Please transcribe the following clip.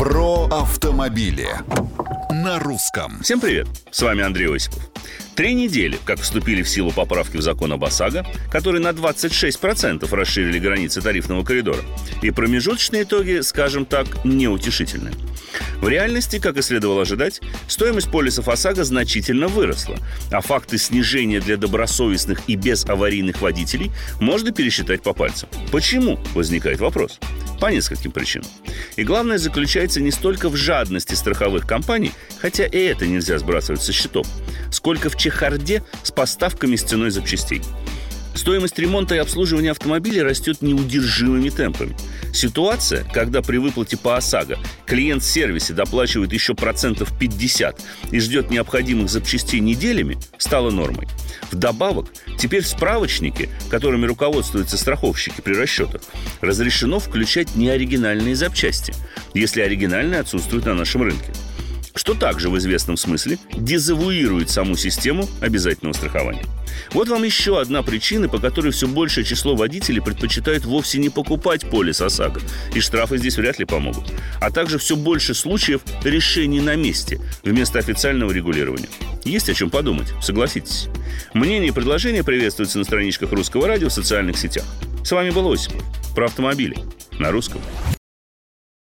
Про автомобили на русском. Всем привет! С вами Андрей Осипов. Три недели, как вступили в силу поправки в закон об ОСАГО, которые на 26% расширили границы тарифного коридора. И промежуточные итоги, скажем так, неутешительны. В реальности, как и следовало ожидать, стоимость полисов ОСАГО значительно выросла, а факты снижения для добросовестных и безаварийных водителей можно пересчитать по пальцам. Почему? Возникает вопрос. По нескольким причинам. И главное заключается не столько в жадности страховых компаний, хотя и это нельзя сбрасывать со счетов, сколько в чехарде с поставками с ценой запчастей. Стоимость ремонта и обслуживания автомобиля растет неудержимыми темпами. Ситуация, когда при выплате по ОСАГО клиент в сервисе доплачивает еще процентов 50 и ждет необходимых запчастей неделями, стала нормой. Вдобавок, теперь в справочнике, которыми руководствуются страховщики при расчетах, разрешено включать неоригинальные запчасти, если оригинальные отсутствуют на нашем рынке что также в известном смысле дезавуирует саму систему обязательного страхования. Вот вам еще одна причина, по которой все большее число водителей предпочитают вовсе не покупать полис ОСАГО, и штрафы здесь вряд ли помогут, а также все больше случаев решений на месте вместо официального регулирования. Есть о чем подумать, согласитесь. Мнения и предложения приветствуются на страничках Русского радио в социальных сетях. С вами был Осипов. Про автомобили. На русском.